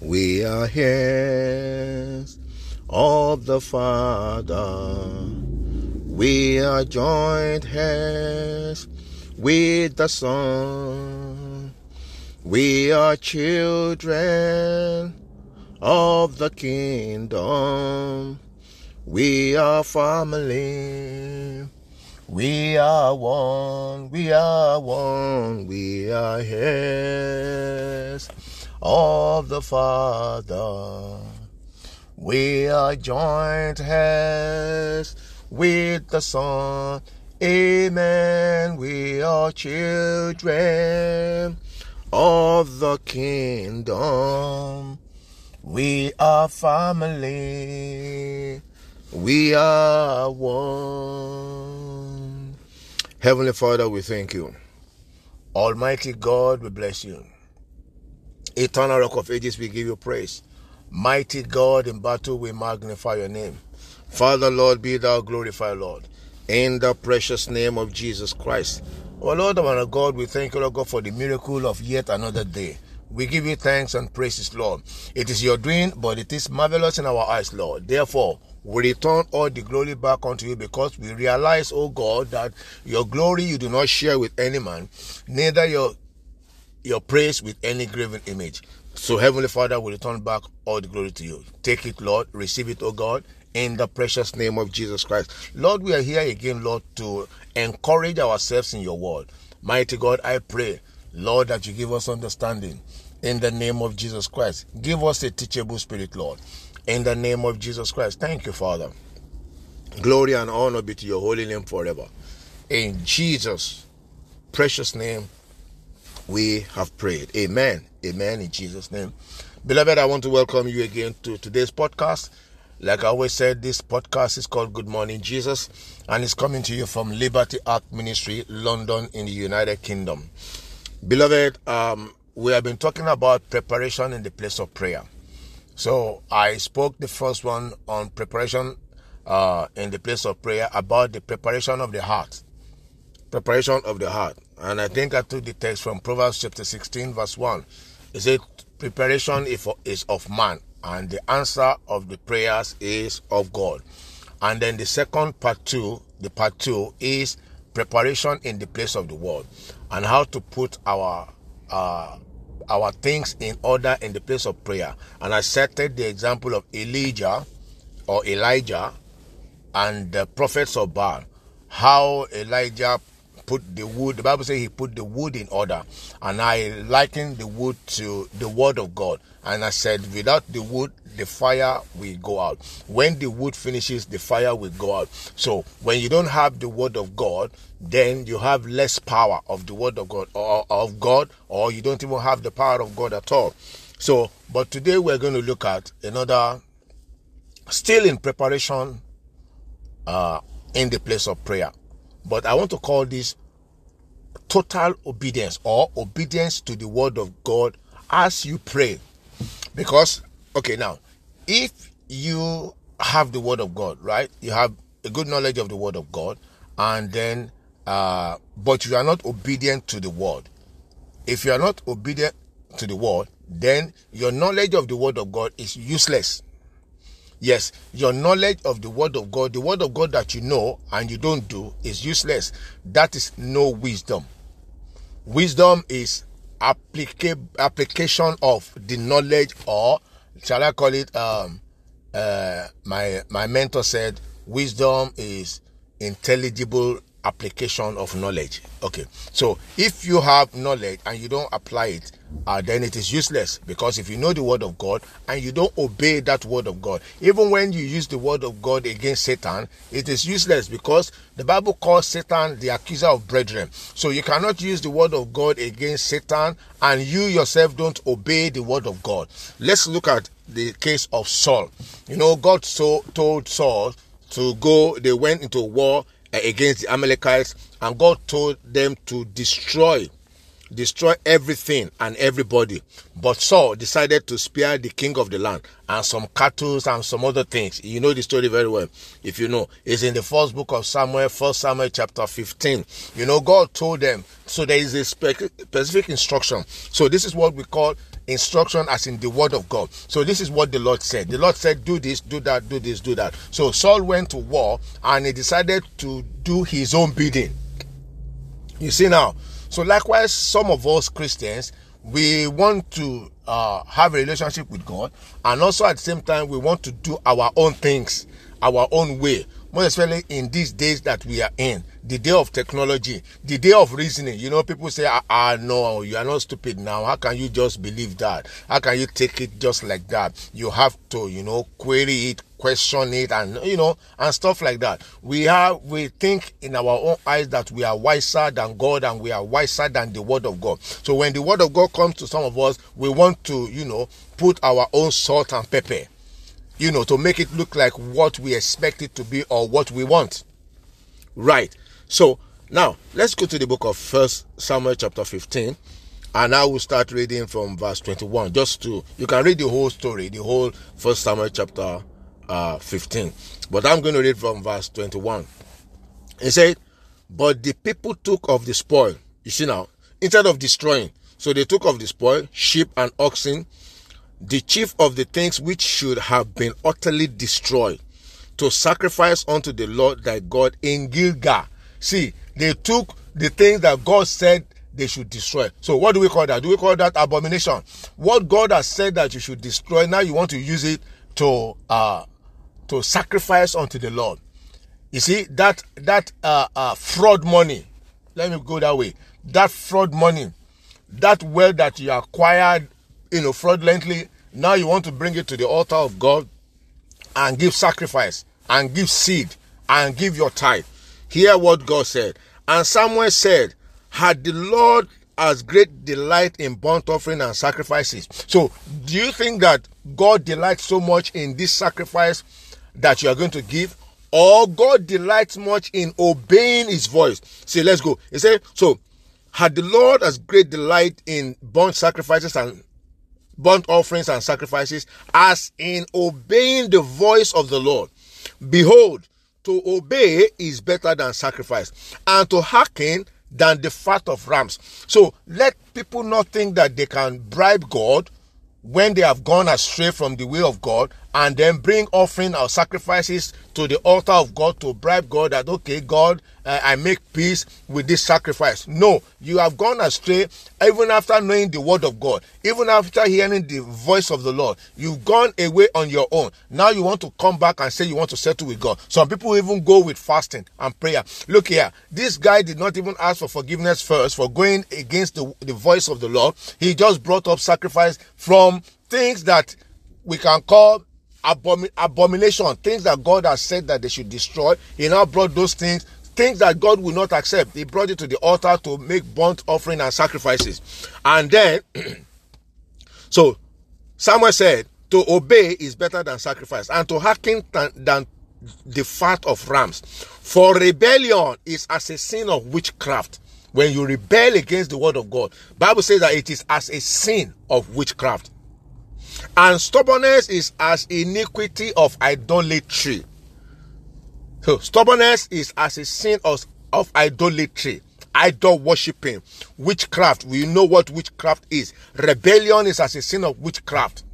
We are heirs of the Father. We are joint heirs with the Son. We are children of the kingdom. We are family. We are one, we are one, we are heirs of the Father. We are joint heirs with the Son. Amen. We are children of the kingdom. We are family. We are one. Heavenly Father, we thank you. Almighty God, we bless you. Eternal Rock of Ages, we give you praise. Mighty God, in battle, we magnify your name. Father, Lord, be thou glorified, Lord. In the precious name of Jesus Christ. Oh Lord, of our God, we thank you, Lord God, for the miracle of yet another day. We give you thanks and praises, Lord. It is your doing, but it is marvelous in our eyes, Lord. Therefore, we return all the glory back unto you because we realize, O God, that your glory you do not share with any man, neither your your praise with any graven image. So, Heavenly Father, we return back all the glory to you. Take it, Lord. Receive it, O God, in the precious name of Jesus Christ. Lord, we are here again, Lord, to encourage ourselves in your word. Mighty God, I pray, Lord, that you give us understanding in the name of Jesus Christ. Give us a teachable spirit, Lord, in the name of Jesus Christ. Thank you, Father. Glory and honor be to your holy name forever. In Jesus' precious name, we have prayed. Amen. Amen. In Jesus' name. Beloved, I want to welcome you again to today's podcast. Like I always said, this podcast is called Good Morning Jesus and it's coming to you from Liberty Ark Ministry, London, in the United Kingdom. Beloved, um, we have been talking about preparation in the place of prayer. So I spoke the first one on preparation uh, in the place of prayer about the preparation of the heart. Preparation of the heart. And I think I took the text from Proverbs chapter 16, verse 1. It said, Preparation is of man, and the answer of the prayers is of God. And then the second part two, the part two is preparation in the place of the word and how to put our uh, our things in order in the place of prayer. And I cited the example of Elijah or Elijah and the prophets of Baal. How Elijah put the wood, the Bible says he put the wood in order. And I likened the wood to the word of God. And I said, without the wood, the fire will go out. When the wood finishes, the fire will go out. So when you don't have the word of God, then you have less power of the word of God or of God, or you don't even have the power of God at all. So, but today we're going to look at another, still in preparation, uh, in the place of prayer. But I want to call this total obedience or obedience to the word of God as you pray. Because, okay, now, if you have the word of God, right? You have a good knowledge of the word of God, and then, uh, but you are not obedient to the word. If you are not obedient to the word, then your knowledge of the word of God is useless. Yes, your knowledge of the word of God, the word of God that you know and you don't do is useless. That is no wisdom. Wisdom is applica- application of the knowledge or shall I call it um uh my my mentor said wisdom is intelligible application of knowledge. Okay. So if you have knowledge and you don't apply it, uh, then it is useless because if you know the word of God and you don't obey that word of God, even when you use the word of God against Satan, it is useless because the Bible calls Satan the accuser of brethren. So you cannot use the word of God against Satan and you yourself don't obey the word of God. Let's look at the case of Saul. You know, God so told Saul to go, they went into war against the Amalekites, and God told them to destroy destroy everything and everybody. But Saul decided to spare the king of the land and some cattle and some other things. You know the story very well. If you know, it's in the first book of Samuel, first Samuel chapter 15. You know, God told them. So there is a specific instruction. So this is what we call instruction as in the word of God. So this is what the Lord said. The Lord said, do this, do that, do this, do that. So Saul went to war and he decided to do his own bidding. You see now. So likewise, some of us Christians, we want to uh, have a relationship with God, and also at the same time, we want to do our own things, our own way. Most especially in these days that we are in, the day of technology, the day of reasoning. You know, people say, ah, ah, no, you are not stupid now. How can you just believe that? How can you take it just like that? You have to, you know, query it, question it and you know and stuff like that we have we think in our own eyes that we are wiser than god and we are wiser than the word of god so when the word of god comes to some of us we want to you know put our own salt and pepper you know to make it look like what we expect it to be or what we want right so now let's go to the book of first samuel chapter 15 and I will start reading from verse 21 just to you can read the whole story the whole first Samuel chapter uh, 15. But I'm going to read from verse 21. He said, But the people took of the spoil. You see now, instead of destroying, so they took of the spoil, sheep and oxen, the chief of the things which should have been utterly destroyed, to sacrifice unto the Lord thy God in Gilgal. See, they took the things that God said they should destroy. So what do we call that? Do we call that abomination? What God has said that you should destroy, now you want to use it to uh to sacrifice unto the Lord. You see that that uh, uh, fraud money. Let me go that way. That fraud money, that wealth that you acquired, you know, fraudulently. Now you want to bring it to the altar of God and give sacrifice and give seed and give your tithe. Hear what God said. And Samuel said, Had the Lord as great delight in burnt offering and sacrifices. So, do you think that God delights so much in this sacrifice that you are going to give or God delights much in obeying his voice. See, let's go. He said, so had the Lord as great delight in burnt sacrifices and burnt offerings and sacrifices as in obeying the voice of the Lord. Behold, to obey is better than sacrifice, and to hearken than the fat of rams. So let people not think that they can bribe God when they have gone astray from the way of God and then bring offering or sacrifices to the altar of God to bribe God that, okay, God, uh, I make peace with this sacrifice. No, you have gone astray even after knowing the word of God, even after hearing the voice of the Lord. You've gone away on your own. Now you want to come back and say you want to settle with God. Some people even go with fasting and prayer. Look here, this guy did not even ask for forgiveness first for going against the, the voice of the Lord. He just brought up sacrifice from things that we can call abomin- abomination, things that God has said that they should destroy. He now brought those things, things that God will not accept. He brought it to the altar to make burnt offering and sacrifices. And then, so Samuel said, to obey is better than sacrifice, and to hearken than, than the fat of rams. For rebellion is as a sin of witchcraft. When you rebel against the word of God, Bible says that it is as a sin of witchcraft. And stubbornness is as iniquity of idolatry. So stubbornness is as a sin of, of idolatry, idol worshipping, witchcraft. We know what witchcraft is. Rebellion is as a sin of witchcraft.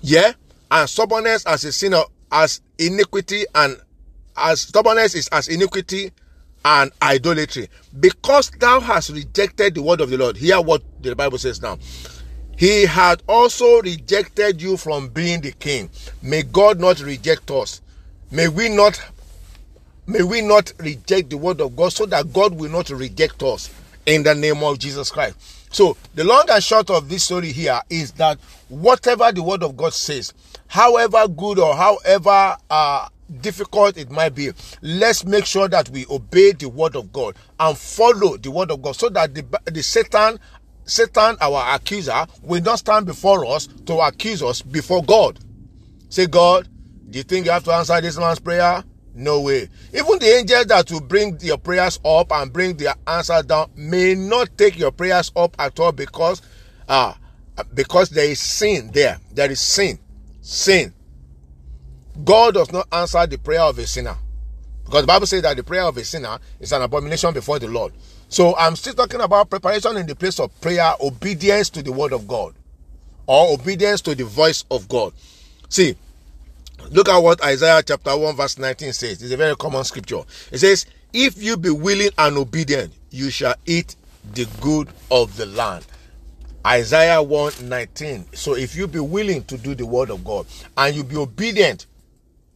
Yeah? And stubbornness as a sin of as iniquity and as stubbornness is as iniquity and idolatry. Because thou hast rejected the word of the Lord. Hear what the Bible says now. He had also rejected you from being the king. May God not reject us. May we not may we not reject the word of God so that God will not reject us in the name of Jesus Christ. So, the long and short of this story here is that whatever the word of God says, however good or however uh, difficult it might be, let's make sure that we obey the word of God and follow the word of God so that the, the Satan Satan, our accuser, will not stand before us to accuse us before God. Say, God, do you think you have to answer this man's prayer? No way. Even the angels that will bring your prayers up and bring their answers down may not take your prayers up at all because uh, because there is sin there. There is sin. Sin. God does not answer the prayer of a sinner. Because the Bible says that the prayer of a sinner is an abomination before the Lord. So I'm still talking about preparation in the place of prayer, obedience to the word of God. or obedience to the voice of God. See, look at what Isaiah chapter 1 verse 19 says. It's a very common scripture. It says, If you be willing and obedient, you shall eat the good of the land. Isaiah 1 19. So if you be willing to do the word of God and you be obedient,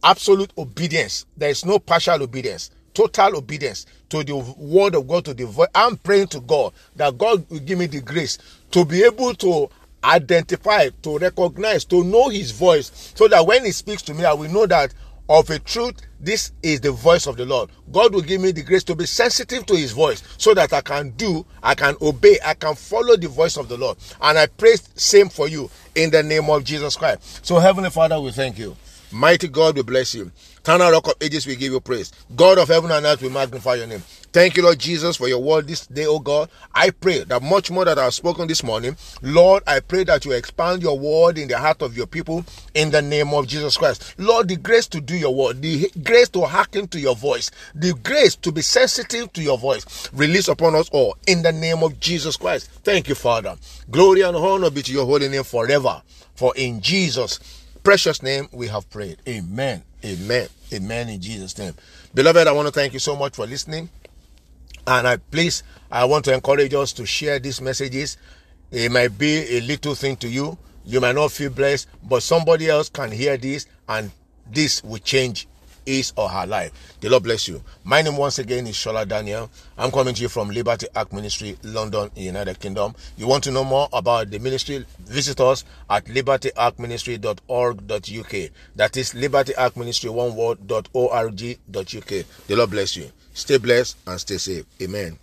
absolute obedience, there is no partial obedience, total obedience to the word of God, to the voice. I'm praying to God that God will give me the grace to be able to identify, to recognize, to know his voice, so that when he speaks to me, I will know that of a truth, this is the voice of the Lord. God will give me the grace to be sensitive to his voice so that I can do, I can obey, I can follow the voice of the Lord. And I pray same for you in the name of Jesus Christ. So Heavenly Father, we thank you. Mighty God, we bless you. Eternal Rock of Ages, we give you praise. God of heaven and earth, we magnify your name. Thank you, Lord Jesus, for your word this day, oh God. I pray that much more that I have spoken this morning, Lord, I pray that you expand your word in the heart of your people in the name of Jesus Christ. Lord, the grace to do your word, the grace to hearken to your voice, the grace to be sensitive to your voice, release upon us all in the name of Jesus Christ. Thank you, Father. Glory and honor be to your holy name forever. For in Jesus' precious name we have prayed. Amen. Amen. Amen in Jesus' name. Beloved, I want to thank you so much for listening. And I please, I want to encourage us to share these messages. It might be a little thing to you. You might not feel blessed, but somebody else can hear this and this will change his or her life. The Lord bless you. My name once again is Shola Daniel. I'm coming to you from Liberty Ark Ministry, London, United Kingdom. You want to know more about the ministry? Visit us at libertyarkministry.org.uk. That is libertyarkministry one word.org.uk. The Lord bless you. Stay blessed and stay safe. Amen.